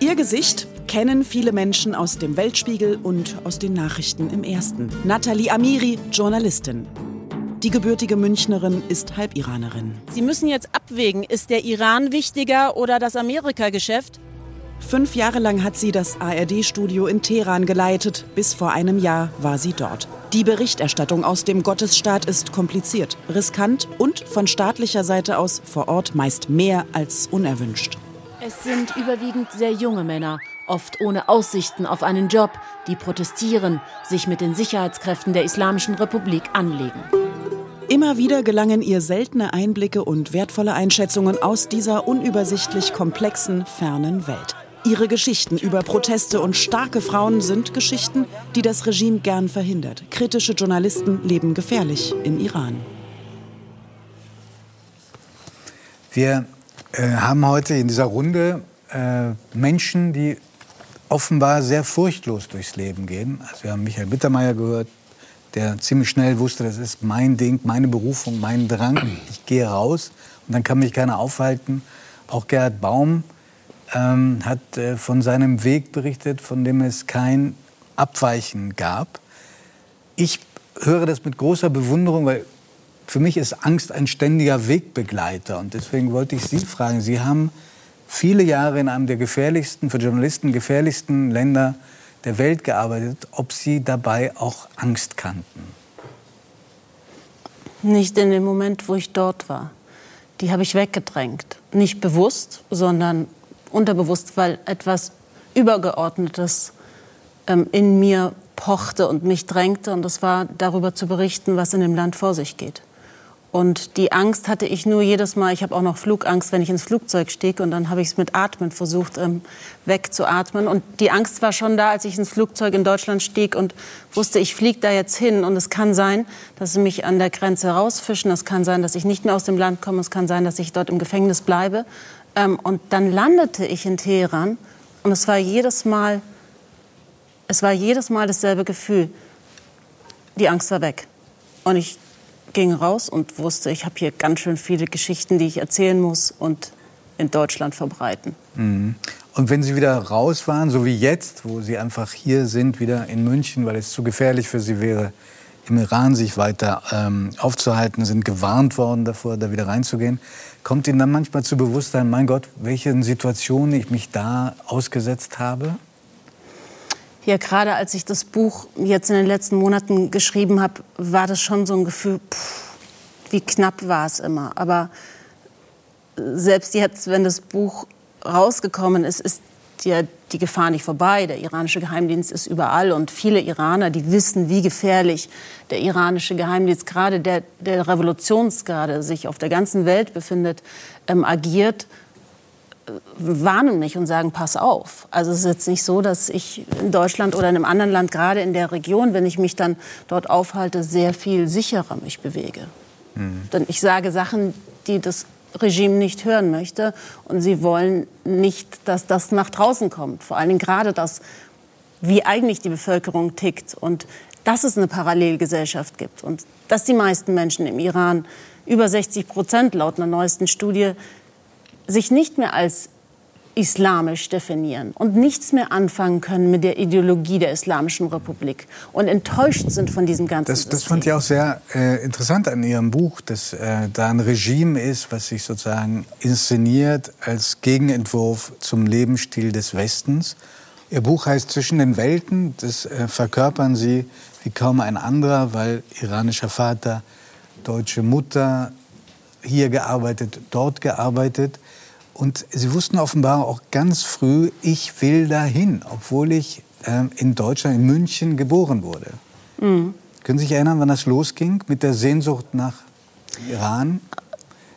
Ihr Gesicht kennen viele Menschen aus dem Weltspiegel und aus den Nachrichten im Ersten. Nathalie Amiri, Journalistin. Die gebürtige Münchnerin ist Halbiranerin. Sie müssen jetzt abwägen, ist der Iran wichtiger oder das Amerika-Geschäft? Fünf Jahre lang hat sie das ARD-Studio in Teheran geleitet. Bis vor einem Jahr war sie dort. Die Berichterstattung aus dem Gottesstaat ist kompliziert, riskant und von staatlicher Seite aus vor Ort meist mehr als unerwünscht. Es sind überwiegend sehr junge Männer, oft ohne Aussichten auf einen Job, die protestieren, sich mit den Sicherheitskräften der Islamischen Republik anlegen. Immer wieder gelangen ihr seltene Einblicke und wertvolle Einschätzungen aus dieser unübersichtlich komplexen, fernen Welt. Ihre Geschichten über Proteste und starke Frauen sind Geschichten, die das Regime gern verhindert. Kritische Journalisten leben gefährlich im Iran. Wir äh, haben heute in dieser Runde äh, Menschen, die offenbar sehr furchtlos durchs Leben gehen. Also wir haben Michael Bittermeier gehört, der ziemlich schnell wusste, das ist mein Ding, meine Berufung, mein Drang. Ich gehe raus und dann kann mich keiner aufhalten. Auch Gerhard Baum, ähm, hat äh, von seinem Weg berichtet, von dem es kein Abweichen gab. Ich höre das mit großer Bewunderung, weil für mich ist Angst ein ständiger Wegbegleiter. Und deswegen wollte ich Sie fragen, Sie haben viele Jahre in einem der gefährlichsten, für Journalisten gefährlichsten Länder der Welt gearbeitet, ob Sie dabei auch Angst kannten? Nicht in dem Moment, wo ich dort war. Die habe ich weggedrängt. Nicht bewusst, sondern unterbewusst, weil etwas Übergeordnetes ähm, in mir pochte und mich drängte. Und das war darüber zu berichten, was in dem Land vor sich geht. Und die Angst hatte ich nur jedes Mal. Ich habe auch noch Flugangst, wenn ich ins Flugzeug stieg. Und dann habe ich es mit Atmen versucht, ähm, wegzuatmen. Und die Angst war schon da, als ich ins Flugzeug in Deutschland stieg und wusste, ich fliege da jetzt hin. Und es kann sein, dass sie mich an der Grenze rausfischen. Es kann sein, dass ich nicht mehr aus dem Land komme. Es kann sein, dass ich dort im Gefängnis bleibe. Ähm, und dann landete ich in Teheran und es war jedes Mal, es war jedes Mal dasselbe Gefühl. Die Angst war weg. Und ich ging raus und wusste, ich habe hier ganz schön viele Geschichten, die ich erzählen muss und in Deutschland verbreiten. Mhm. Und wenn Sie wieder raus waren, so wie jetzt, wo Sie einfach hier sind, wieder in München, weil es zu gefährlich für Sie wäre, im Iran sich weiter ähm, aufzuhalten, sind gewarnt worden davor, da wieder reinzugehen. Kommt Ihnen dann manchmal zu Bewusstsein, mein Gott, welchen Situationen ich mich da ausgesetzt habe? Ja, gerade als ich das Buch jetzt in den letzten Monaten geschrieben habe, war das schon so ein Gefühl, pff, wie knapp war es immer. Aber selbst jetzt, wenn das Buch rausgekommen ist, ist ja die Gefahr nicht vorbei. Der iranische Geheimdienst ist überall und viele Iraner, die wissen, wie gefährlich der iranische Geheimdienst, gerade der, der Revolutionsgarde, sich auf der ganzen Welt befindet, ähm, agiert, warnen mich und sagen, pass auf. Also es ist jetzt nicht so, dass ich in Deutschland oder in einem anderen Land, gerade in der Region, wenn ich mich dann dort aufhalte, sehr viel sicherer mich bewege. Mhm. Denn ich sage Sachen, die das Regime nicht hören möchte. Und sie wollen nicht, dass das nach draußen kommt. Vor allen Dingen gerade das, wie eigentlich die Bevölkerung tickt und dass es eine Parallelgesellschaft gibt und dass die meisten Menschen im Iran, über 60 Prozent laut einer neuesten Studie, sich nicht mehr als islamisch definieren und nichts mehr anfangen können mit der Ideologie der Islamischen Republik und enttäuscht sind von diesem ganzen Das, das fand ich auch sehr äh, interessant an Ihrem Buch, dass äh, da ein Regime ist, was sich sozusagen inszeniert als Gegenentwurf zum Lebensstil des Westens. Ihr Buch heißt Zwischen den Welten. Das äh, verkörpern Sie wie kaum ein anderer, weil iranischer Vater, deutsche Mutter, hier gearbeitet, dort gearbeitet. Und sie wussten offenbar auch ganz früh, ich will dahin, obwohl ich äh, in Deutschland, in München geboren wurde. Mhm. Können Sie sich erinnern, wann das losging mit der Sehnsucht nach Iran?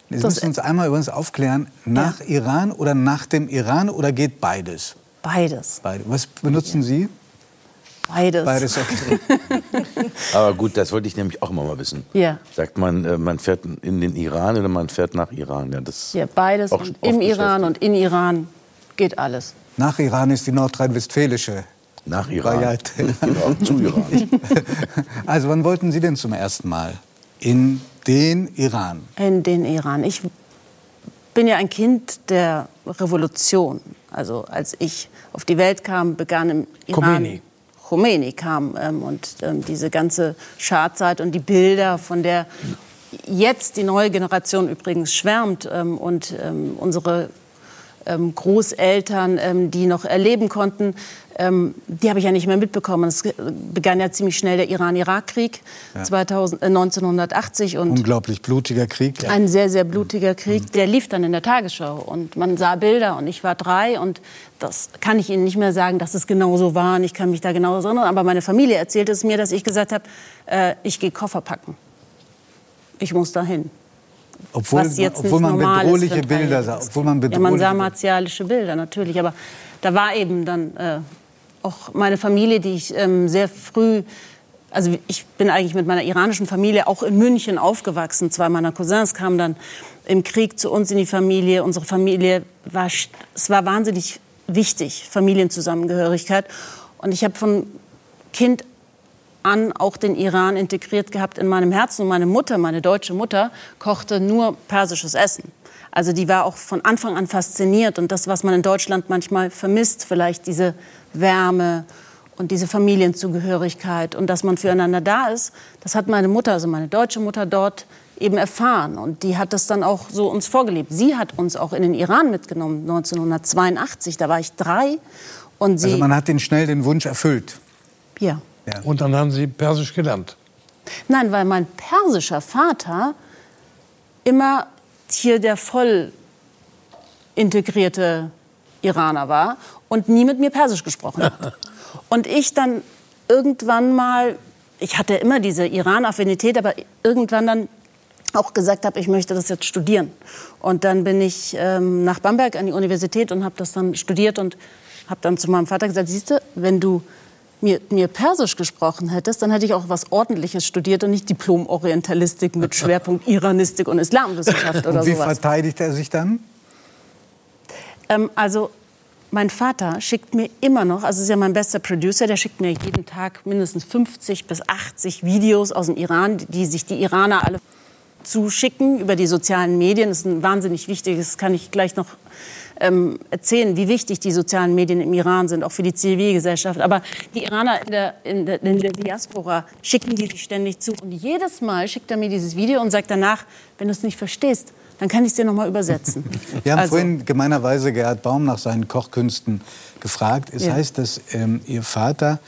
Sie das müssen uns einmal übrigens aufklären, nach ja. Iran oder nach dem Iran oder geht beides? Beides. Beide. Was benutzen. Sie? Beides. Beides, okay. Aber gut, das wollte ich nämlich auch immer mal wissen. Ja. Sagt man, äh, man fährt in den Iran oder man fährt nach Iran? Ja, das ja beides. Auch Im Iran und in Iran geht alles. Nach Iran ist die nordrhein-westfälische nach Iran. Variante. Genau, zu Iran. Also wann wollten Sie denn zum ersten Mal in den Iran? In den Iran. Ich bin ja ein Kind der Revolution Also als ich auf die Welt kam, begann im Iran... Khomeini. Khomeini kam ähm, und ähm, diese ganze Schadzeit und die Bilder, von der jetzt die neue Generation übrigens schwärmt ähm, und ähm, unsere ähm, Großeltern, ähm, die noch erleben konnten, ähm, die habe ich ja nicht mehr mitbekommen. Es begann ja ziemlich schnell der Iran-Irak-Krieg Ja. 2000, äh, 1980 und Unglaublich blutiger Krieg. ein sehr, sehr blutiger Krieg. Der lief dann in der Tagesschau und man sah Bilder und ich war drei und das kann ich Ihnen nicht mehr sagen, dass es genau so war und ich kann mich da genau erinnern. Aber meine Familie erzählte es mir, dass ich gesagt habe, äh, ich gehe Koffer packen. Ich muss dahin. Obwohl, obwohl man bedrohliche Bilder sah. Obwohl man Kind. Ja, man sah bedrohliche martialische Bilder, natürlich. Aber da war eben dann äh, auch meine Familie, die ich ähm, sehr früh... Also ich bin eigentlich mit meiner iranischen Familie auch in München aufgewachsen. Zwei meiner Cousins kamen dann im Krieg zu uns in die Familie. Unsere Familie war... Es war wahnsinnig wichtig, Familienzusammengehörigkeit. Und ich habe von Kind an auch den Iran integriert gehabt in meinem Herzen. Und meine Mutter, meine deutsche Mutter, kochte nur persisches Essen. Also die war auch von Anfang an fasziniert. Und das, was man in Deutschland manchmal vermisst, vielleicht diese Wärme und diese Familienzugehörigkeit und dass man füreinander da ist, das hat meine Mutter, also meine deutsche Mutter dort eben erfahren. Und die hat das dann auch so uns vorgelebt. Sie hat uns auch in den Iran mitgenommen, 1982. Da war ich drei. Und sie, Also man hat den schnell den Wunsch erfüllt. ja. Und dann haben Sie Persisch gelernt. Nein, weil mein persischer Vater immer hier der voll integrierte Iraner war und nie mit mir Persisch gesprochen hat. Und ich dann irgendwann mal, ich hatte immer diese Iran-Affinität, aber irgendwann dann auch gesagt habe, ich möchte das jetzt studieren. Und dann bin ich ähm, nach Bamberg an die Universität und habe das dann studiert und habe dann zu meinem Vater gesagt, siehst du, wenn du mir, mir Persisch gesprochen hättest, dann hätte ich auch was Ordentliches studiert und nicht Diplom-Orientalistik mit Schwerpunkt Iranistik und Islamwissenschaft oder Und wie sowas. verteidigt er sich dann? Ähm, also mein Vater schickt mir immer noch, also ist ja mein bester Producer, der schickt mir jeden Tag mindestens 50 bis 80 Videos aus dem Iran, die sich die Iraner alle zuschicken über die sozialen Medien. Das ist ein wahnsinnig wichtiges, das kann ich gleich noch ähm, erzählen, wie wichtig die sozialen Medien im Iran sind, auch für die Zivilgesellschaft. Aber die Iraner in der, in der, in der Diaspora schicken die sich ständig zu. Und jedes Mal schickt er mir dieses Video und sagt danach, wenn du es nicht verstehst, dann kann ich es dir noch mal übersetzen. Wir haben Also- vorhin gemeinerweise Gerhard Baum nach seinen Kochkünsten gefragt. Es Ja. heißt, dass ähm, Ihr Vater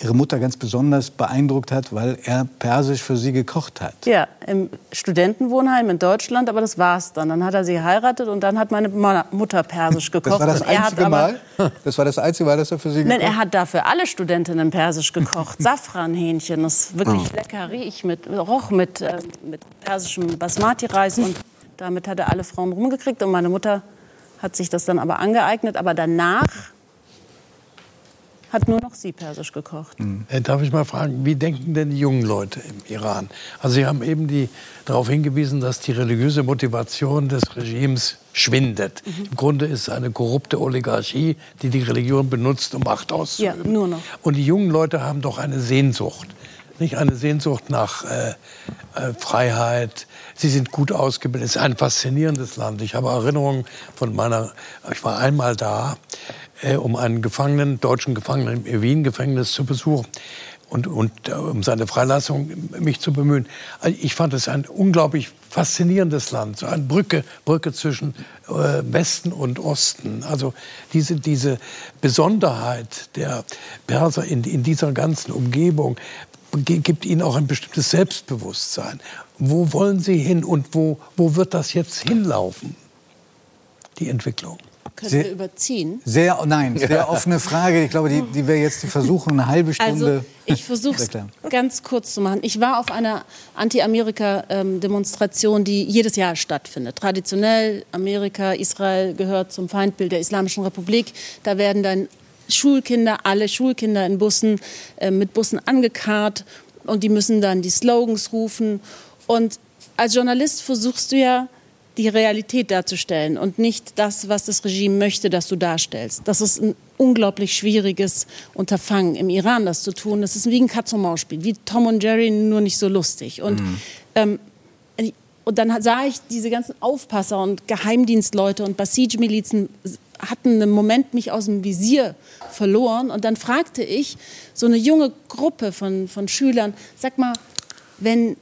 Ihre Mutter ganz besonders beeindruckt hat, weil er Persisch für sie gekocht hat. Ja, im Studentenwohnheim in Deutschland, aber das war's dann. Dann hat er sie geheiratet und dann hat meine Mutter Persisch gekocht. Das war das hat einzige Mal? Das war das einzige Mal, dass er für sie Nein, gekocht er hat dafür alle Studentinnen Persisch gekocht. Safranhähnchen, das ist wirklich lecker riech mit roch mit, äh, mit persischem Basmati-Reis und damit hat er alle Frauen rumgekriegt und meine Mutter hat sich das dann aber angeeignet. Aber danach hat nur noch sie Persisch gekocht. Äh, Darf ich mal fragen, wie denken denn die jungen Leute im Iran? Also Sie haben eben die, darauf hingewiesen, dass die religiöse Motivation des Regimes schwindet. Im Grunde ist es eine korrupte Oligarchie, die die Religion benutzt, um Macht auszuüben. Ja, nur noch. Und die jungen Leute haben doch eine Sehnsucht. Nicht eine Sehnsucht nach äh, äh, Freiheit. Sie sind gut ausgebildet. Es ist ein faszinierendes Land. Ich habe Erinnerungen von meiner, ich war einmal da, äh, um einen Gefangenen, deutschen Gefangenen im Wien-Gefängnis zu besuchen und, und äh, um seine Freilassung mich zu bemühen. Also Ich fand es ein unglaublich faszinierendes Land, so eine Brücke, Brücke zwischen äh, Westen und Osten. Also diese, diese Besonderheit der Perser in, in dieser ganzen Umgebung ge- gibt ihnen auch ein bestimmtes Selbstbewusstsein. Wo wollen sie hin und wo, wo wird das jetzt hinlaufen, die Entwicklung? Können Sehr- wir überziehen? Sehr, nein, sehr offene Frage. Ich glaube, die, die wir jetzt versuchen, eine halbe Stunde. Also ich versuche es ganz kurz zu machen. Ich war auf einer Anti-Amerika-Demonstration, die jedes Jahr stattfindet. Traditionell, Amerika, Israel gehört zum Feindbild der Islamischen Republik. Da werden dann Schulkinder, alle Schulkinder in Bussen, äh, mit Bussen angekarrt und die müssen dann die Slogans rufen. Und als Journalist versuchst du ja, die Realität darzustellen und nicht das, was das Regime möchte, dass du darstellst. Das ist ein unglaublich schwieriges Unterfangen im Iran, das zu tun. Das ist wie ein Katz-und-Maus-Spiel, wie Tom und Jerry, nur nicht so lustig. Und, ähm, und dann sah ich diese ganzen Aufpasser und Geheimdienstleute und Basij-Milizen hatten einen Moment mich aus dem Visier verloren. Und dann fragte ich so eine junge Gruppe von, von Schülern, sag mal, wenn,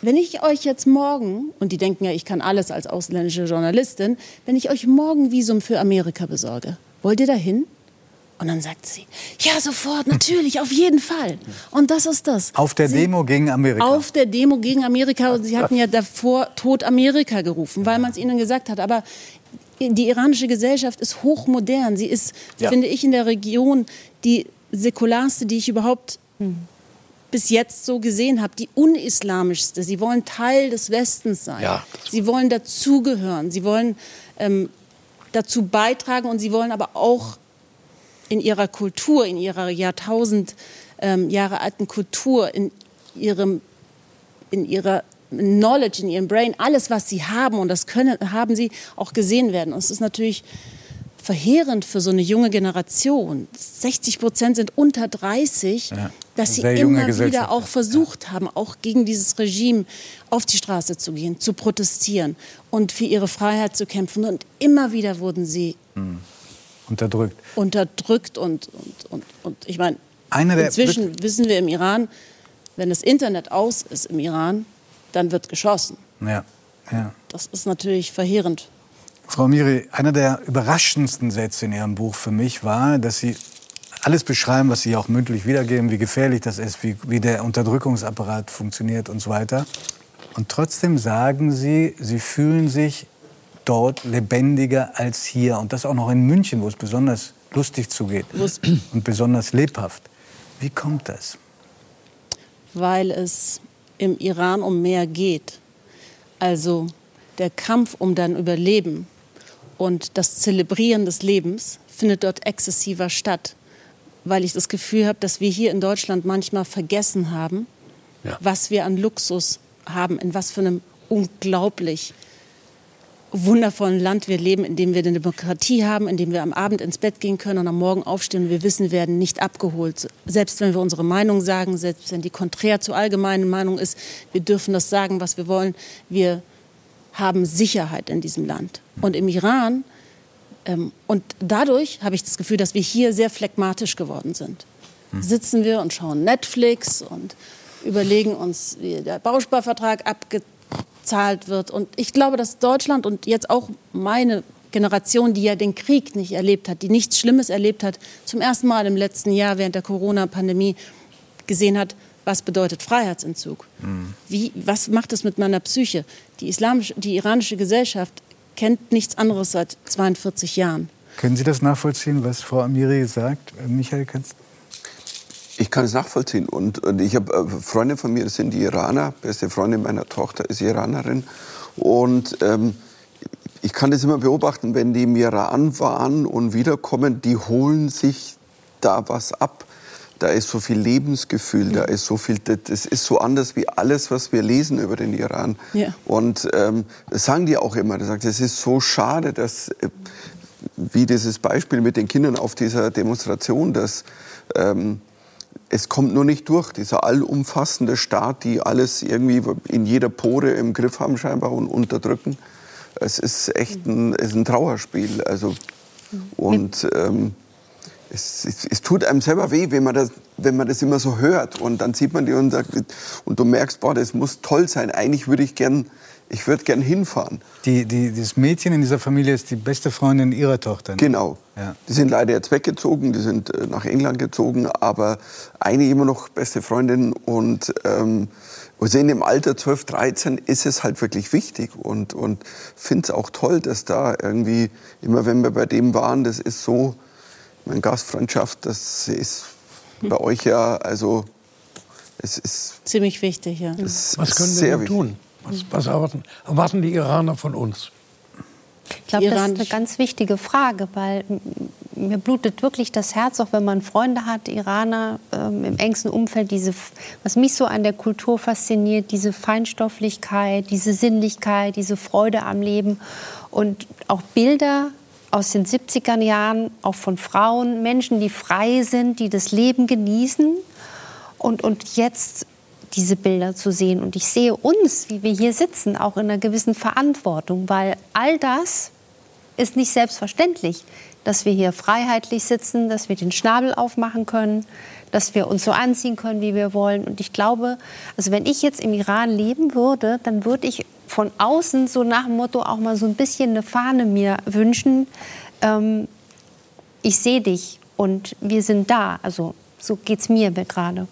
wenn ich euch jetzt morgen, und die denken ja, ich kann alles als ausländische Journalistin, wenn ich euch morgen Visum für Amerika besorge, wollt ihr dahin? Und dann sagt sie, ja, sofort, natürlich, auf jeden Fall. Und das ist das. Auf der sie, Demo gegen Amerika. Auf der Demo gegen Amerika. Und sie hatten ja davor Tod Amerika gerufen, weil man es ihnen gesagt hat. Aber die iranische Gesellschaft ist hochmodern. Sie ist, ja. finde ich, in der Region die säkularste, die ich überhaupt bis jetzt so gesehen habe, die unislamischste. Sie wollen Teil des Westens sein. Ja, sie wollen dazugehören. Sie wollen ähm, dazu beitragen und sie wollen aber auch in ihrer Kultur, in ihrer Jahrtausend ähm, Jahre alten Kultur, in ihrem, in ihrer Knowledge, in ihrem Brain, alles, was sie haben und das können, haben sie auch gesehen werden. Und es ist natürlich verheerend für so eine junge Generation. 60 Prozent sind unter 30, ja, dass sie immer wieder auch versucht haben, auch gegen dieses Regime auf die Straße zu gehen, zu protestieren und für ihre Freiheit zu kämpfen. Und immer wieder wurden sie mhm. Unterdrückt. Unterdrückt und, und, und, und ich meine, inzwischen wissen wir im Iran, wenn das Internet aus ist im Iran, dann wird geschossen. Ja, ja. Das ist natürlich verheerend. Frau Miri, einer der überraschendsten Sätze in Ihrem Buch für mich war, dass Sie alles beschreiben, was Sie auch mündlich wiedergeben, wie gefährlich das ist, wie, wie der Unterdrückungsapparat funktioniert und so weiter. Und trotzdem sagen Sie, Sie fühlen sich dort lebendiger als hier. Und das auch noch in München, wo es besonders lustig zugeht und besonders lebhaft. Wie kommt das? Weil es im Iran um mehr geht. Also der Kampf um dein Überleben und das Zelebrieren des Lebens findet dort exzessiver statt. Weil ich das Gefühl habe, dass wir hier in Deutschland manchmal vergessen haben, ja. was wir an Luxus haben, in was für einem unglaublich wundervollen Land wir leben, in dem wir eine Demokratie haben, in dem wir am Abend ins Bett gehen können und am Morgen aufstehen und wir wissen, wir werden nicht abgeholt. Selbst wenn wir unsere Meinung sagen, selbst wenn die konträr zur allgemeinen Meinung ist, wir dürfen das sagen, was wir wollen. Wir haben Sicherheit in diesem Land. Und im Iran, ähm, und dadurch habe ich das Gefühl, dass wir hier sehr phlegmatisch geworden sind. Hm. Sitzen wir und schauen Netflix und überlegen uns, wie der Bausparvertrag abge gezahlt wird. Und ich glaube, dass Deutschland und jetzt auch meine Generation, die ja den Krieg nicht erlebt hat, die nichts Schlimmes erlebt hat, zum ersten Mal im letzten Jahr während der Corona-Pandemie gesehen hat, was bedeutet Freiheitsentzug? Mhm. Wie, was macht es mit meiner Psyche? Die, islamische, die iranische Gesellschaft kennt nichts anderes seit 42 Jahren. Können Sie das nachvollziehen, was Frau Amiri sagt? Michael, kannst ich kann es nachvollziehen. Und, und ich habe äh, Freunde von mir, das sind die Iraner. Beste Freundin meiner Tochter ist Iranerin. Und ähm, ich kann das immer beobachten, wenn die im Iran waren und wiederkommen, die holen sich da was ab. Da ist so viel Lebensgefühl, da ist so viel, das ist so anders wie alles, was wir lesen über den Iran. Ja. Und ähm, das sagen die auch immer. Das sagt, es ist so schade, dass, äh, wie dieses Beispiel mit den Kindern auf dieser Demonstration, dass ähm, es kommt nur nicht durch, dieser allumfassende Staat, die alles irgendwie in jeder Pore im Griff haben scheinbar und unterdrücken. Es ist echt ein, es ist ein Trauerspiel. Also, und ähm, es, es, es, tut einem selber weh, wenn man, das, wenn man das immer so hört. Und dann sieht man die und sagt, und du merkst, boah, das muss toll sein. Eigentlich würde ich gern ich würde gern hinfahren. Die, die, das Mädchen in dieser Familie ist die beste Freundin ihrer Tochter. Ne? Genau. Ja. Die sind leider jetzt weggezogen, die sind äh, nach England gezogen, aber eine immer noch beste Freundin und ähm, wir sehen im Alter 12, 13 ist es halt wirklich wichtig und, und finde es auch toll, dass da irgendwie, immer wenn wir bei dem waren, das ist so, meine Gastfreundschaft, das ist bei euch ja, also es ist... Ziemlich wichtig, ja. Was können wir denn tun? Was, was erwarten, erwarten die Iraner von uns? Ich glaube, das ist eine ganz wichtige Frage, weil mir blutet wirklich das Herz, auch wenn man Freunde hat, Iraner ähm, im engsten Umfeld. Diese, was mich so an der Kultur fasziniert, diese Feinstofflichkeit, diese Sinnlichkeit, diese Freude am Leben und auch Bilder aus den 70er Jahren, auch von Frauen, Menschen, die frei sind, die das Leben genießen und, und jetzt diese Bilder zu sehen. Und ich sehe uns, wie wir hier sitzen, auch in einer gewissen Verantwortung, weil all das ist nicht selbstverständlich, dass wir hier freiheitlich sitzen, dass wir den Schnabel aufmachen können, dass wir uns so anziehen können, wie wir wollen. Und ich glaube, also wenn ich jetzt im Iran leben würde, dann würde ich von außen so nach dem Motto auch mal so ein bisschen eine Fahne mir wünschen. Ähm, ich sehe dich und wir sind da. Also so geht es mir gerade.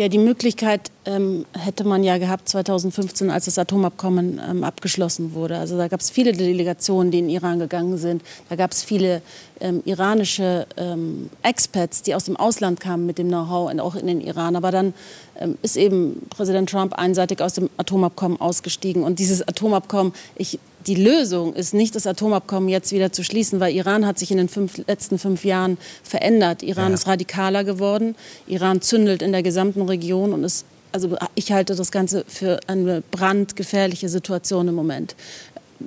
Ja, die Möglichkeit ähm, hätte man ja gehabt 2015, als das Atomabkommen ähm, abgeschlossen wurde. Also da gab es viele Delegationen, die in Iran gegangen sind. Da gab es viele ähm, iranische ähm, Expats, die aus dem Ausland kamen mit dem Know-how auch in den Iran. Aber dann ähm, ist eben Präsident Trump einseitig aus dem Atomabkommen ausgestiegen. Und dieses Atomabkommen, ich die Lösung ist nicht, das Atomabkommen jetzt wieder zu schließen, weil Iran hat sich in den fünf, letzten fünf Jahren verändert. Iran ja. ist radikaler geworden. Iran zündelt in der gesamten Region und ist, also ich halte das Ganze für eine brandgefährliche Situation im Moment.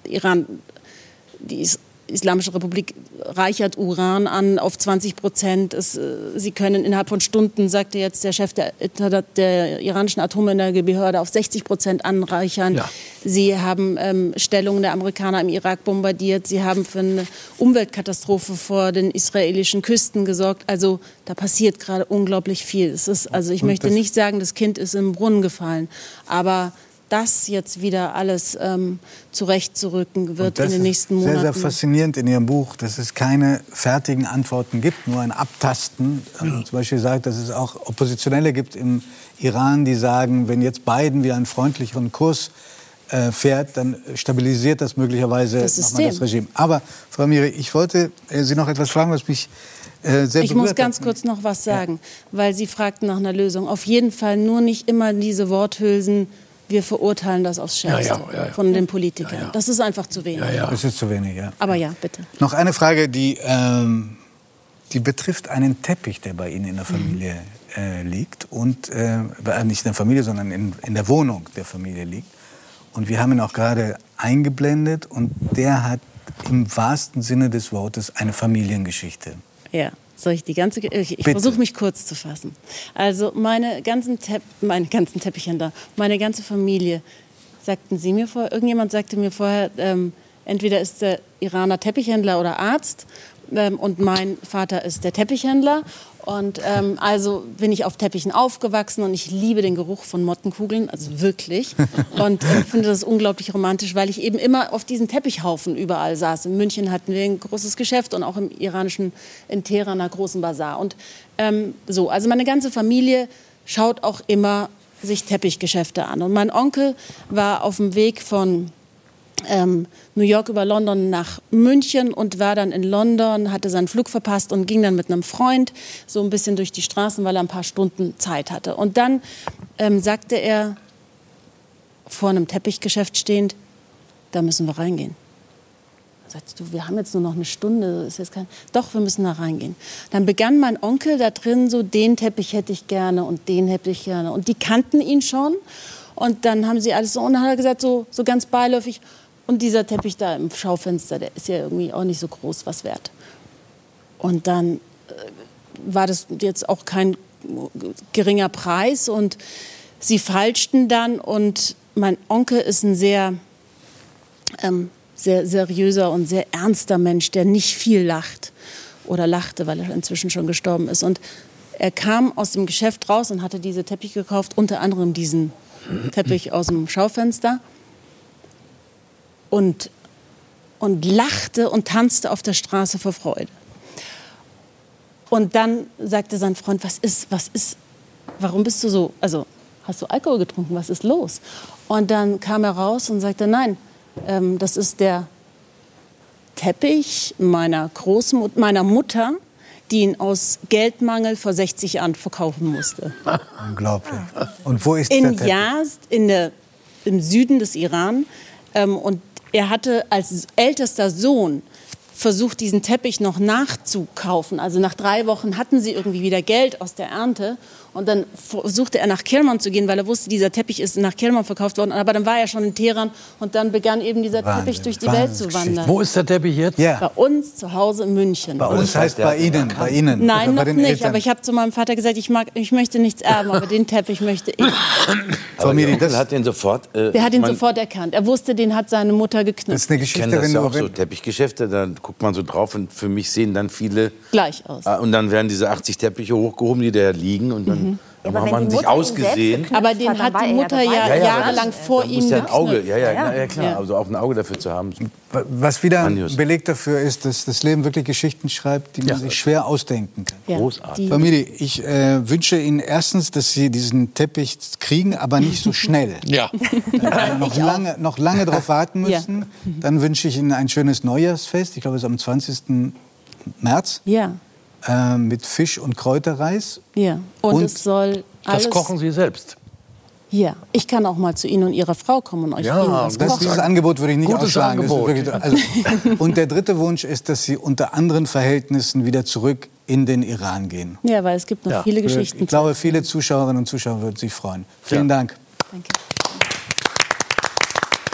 Iran, die ist Islamische Republik reichert Uran an auf 20 Prozent. Es, äh, sie können innerhalb von Stunden, sagte jetzt der Chef der, der iranischen Atomenergiebehörde, auf 60 Prozent anreichern. Ja. Sie haben ähm, Stellungen der Amerikaner im Irak bombardiert. Sie haben für eine Umweltkatastrophe vor den israelischen Küsten gesorgt. Also da passiert gerade unglaublich viel. Es ist, also ich möchte nicht sagen, das Kind ist im Brunnen gefallen, aber das jetzt wieder alles ähm, zurechtzurücken wird in den nächsten Monaten. Sehr, sehr faszinierend in Ihrem Buch, dass es keine fertigen Antworten gibt, nur ein Abtasten. Also zum Beispiel sagt, dass es auch Oppositionelle gibt im Iran, die sagen, wenn jetzt Biden wieder einen freundlicheren Kurs äh, fährt, dann stabilisiert das möglicherweise das, nochmal das Regime. Aber Frau Miri, ich wollte äh, Sie noch etwas fragen, was mich äh, sehr Ich muss ganz hat. kurz noch was sagen, ja. weil Sie fragten nach einer Lösung. Auf jeden Fall nur nicht immer diese Worthülsen wir verurteilen das aufs Schärfste ja, ja, ja, von den Politikern. Das ist einfach zu wenig. Das ist zu wenig, ja. Aber ja, bitte. Noch eine Frage, die, ähm, die betrifft einen Teppich, der bei Ihnen in der Familie mhm. äh, liegt. Und äh, nicht in der Familie, sondern in, in der Wohnung der Familie liegt. Und wir haben ihn auch gerade eingeblendet. Und der hat im wahrsten Sinne des Wortes eine Familiengeschichte. Ja. Soll ich die ganze. Ich, ich versuche mich kurz zu fassen. Also meine ganzen, Tepp, meine ganzen Teppichhändler, meine ganze Familie, sagten Sie mir vorher, irgendjemand sagte mir vorher, ähm, entweder ist der Iraner Teppichhändler oder Arzt ähm, und mein Vater ist der Teppichhändler und ähm, also bin ich auf Teppichen aufgewachsen und ich liebe den Geruch von Mottenkugeln, also wirklich. Und äh, finde das unglaublich romantisch, weil ich eben immer auf diesen Teppichhaufen überall saß. In München hatten wir ein großes Geschäft und auch im iranischen, in Teheran, einer großen Bazar. Und ähm, so, also meine ganze Familie schaut auch immer sich Teppichgeschäfte an. Und mein Onkel war auf dem Weg von ähm, New York über London nach München und war dann in London, hatte seinen Flug verpasst und ging dann mit einem Freund so ein bisschen durch die Straßen, weil er ein paar Stunden Zeit hatte. Und dann ähm, sagte er vor einem Teppichgeschäft stehend, da müssen wir reingehen. Sagst du, wir haben jetzt nur noch eine Stunde, ist jetzt kein. Doch, wir müssen da reingehen. Dann begann mein Onkel da drin so, den Teppich hätte ich gerne und den hätte ich gerne. Und die kannten ihn schon. Und dann haben sie alles so, und dann hat er gesagt, so, so ganz beiläufig, und dieser Teppich da im Schaufenster, der ist ja irgendwie auch nicht so groß was wert. Und dann äh, war das jetzt auch kein geringer Preis und sie falschten dann und mein Onkel ist ein sehr, ähm, sehr seriöser und sehr ernster Mensch, der nicht viel lacht oder lachte, weil er inzwischen schon gestorben ist. Und er kam aus dem Geschäft raus und hatte diese Teppich gekauft, unter anderem diesen Teppich aus dem Schaufenster und, und lachte und tanzte auf der Straße vor Freude. Und dann sagte sein Freund, was ist, was ist, warum bist du so, also hast du Alkohol getrunken, was ist los? Und dann kam er raus und sagte, nein, ähm, das ist der Teppich meiner Großmutter, meiner Mutter, die ihn aus Geldmangel vor 60 Jahren verkaufen musste. Unglaublich. Und wo ist in der Teppich? Yazd, in der, im Süden des Iran. Ähm, und er hatte als ältester Sohn versucht, diesen Teppich noch nachzukaufen. Also nach drei Wochen hatten sie irgendwie wieder Geld aus der Ernte. Und dann versuchte er nach Kerman zu gehen, weil er wusste, dieser Teppich ist nach Kerman verkauft worden. Aber dann war er schon in Teheran und dann begann eben dieser Wahnsinn, Teppich durch die Welt zu wandern. Wo ist der Teppich jetzt? Ja. Bei uns zu Hause in München. Bei uns heißt bei Ihnen, bei Ihnen. Nein, noch nicht. Eltern. Aber ich habe zu meinem Vater gesagt, ich, mag, ich möchte nichts erben, aber den Teppich möchte ich. aber Miri, das hat den sofort. Äh, der hat ihn sofort erkannt. Er wusste, den hat seine Mutter geknüpft. Das ist eine Geschichte, ich kenne das ja auch so Teppichgeschäfte. Da guckt man so drauf und für mich sehen dann viele gleich aus. Ah, und dann werden diese 80 Teppiche hochgehoben, die da liegen und dann. Dann hat man sich ausgesehen. Aber den hat die Mutter ja, ja, jahrelang vor ihm ja ein Auge, ja, ja, ja, ja, klar. Also auch ein Auge dafür zu haben. Was wieder ein Beleg dafür ist, dass das Leben wirklich Geschichten schreibt, die man sich schwer ausdenken kann. Großartig. Famili, ich äh, wünsche Ihnen erstens, dass Sie diesen Teppich kriegen, aber nicht so schnell. ja. Äh, noch, lange, noch lange darauf warten müssen. Dann wünsche ich Ihnen ein schönes Neujahrsfest. Ich glaube, es ist am 20. März. Ja äh, mit Fisch und Kräuterreis. Ja, und, und es soll alles... Das kochen Sie selbst? Ja, ich kann auch mal zu Ihnen und Ihrer Frau kommen und euch ja, was das, Dieses Angebot würde ich nicht Gutes ausschlagen. Wirklich, also, und der dritte Wunsch ist, dass Sie unter anderen Verhältnissen wieder zurück in den Iran gehen. Ja, weil es gibt noch ja. viele Geschichten. Ich glaube, viele Zuschauerinnen und Zuschauer würden sich freuen. Vielen ja. Dank. Danke.